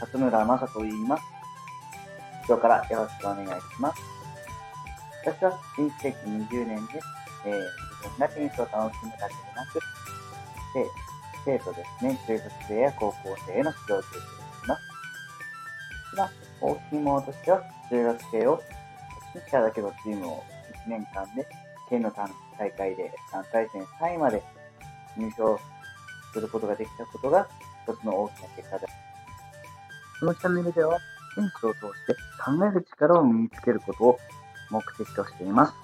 安村正と言います。今日からよろしくお願いします。私は新世紀20年で、えー、自分がテニスを楽しむだけでなく、生徒ですね、中学生や高校生への指導を提供しています。今、大きいものとしては、中学生を初心者だけのチームを1年間で、県の大会で3回戦3位まで入賞することができたことが一つの大きな結果です。このチャンネルでは、テニスを通して考える力を身につけることを目的としています。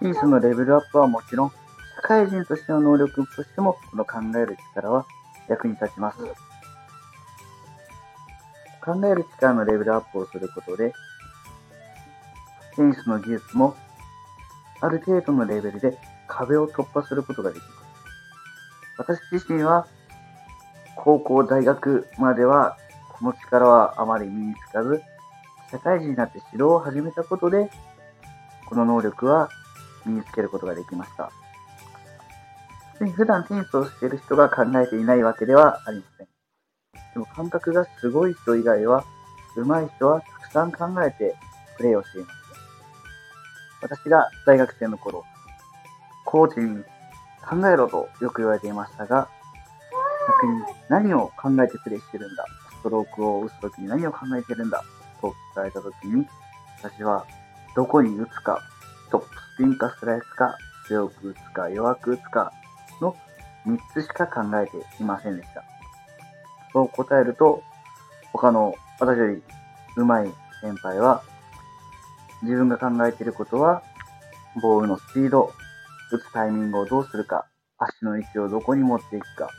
テニスのレベルアップはもちろん、社会人としての能力としても、この考える力は役に立ちます。考える力のレベルアップをすることで、テニスの技術もある程度のレベルで壁を突破することができます。私自身は高校、大学まではこの力はあまり身につかず、社会人になって指導を始めたことで、この能力は身につけることができました。普段テニスをしている人が考えていないわけではありません。でも感覚がすごい人以外は、上手い人はたくさん考えてプレーをしています。私が大学生の頃、コーチに考えろとよく言われていましたが、逆に何を考えてプレーしてるんだ？ストロークを打つときに何を考えてるんだ？と聞かれたときに、私はどこに打つか、トップスピンかスライスか、強く打つか弱く打つかの3つしか考えていませんでした。そう答えると、他の私より上手い先輩は、自分が考えていることは、ボールのスピード、打つタイミングをどうするか、足の位置をどこに持っていくか、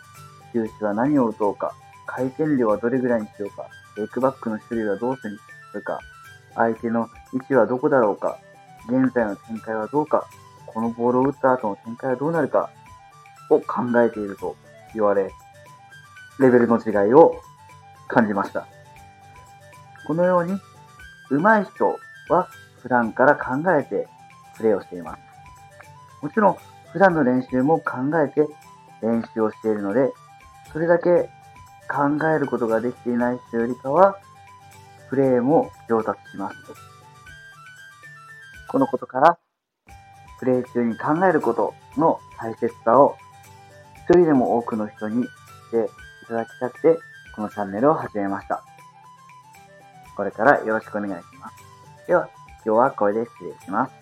球種は何を打とうか、回転量はどれぐらいにしようか、ベックバックの種類はどうするか、相手の位置はどこだろうか、現在の展開はどうか、このボールを打った後の展開はどうなるか、を考えていると言われ、レベルの違いを感じました。このように、上手い人は普段から考えてプレーをしています。もちろん、普段の練習も考えて練習をしているので、それだけ考えることができていない人よりかは、プレーも上達します。このことから、プレー中に考えることの大切さを一人でも多くの人にしていただきたくて、このチャンネルを始めました。これからよろしくお願いします。では、今日はこれで失礼します。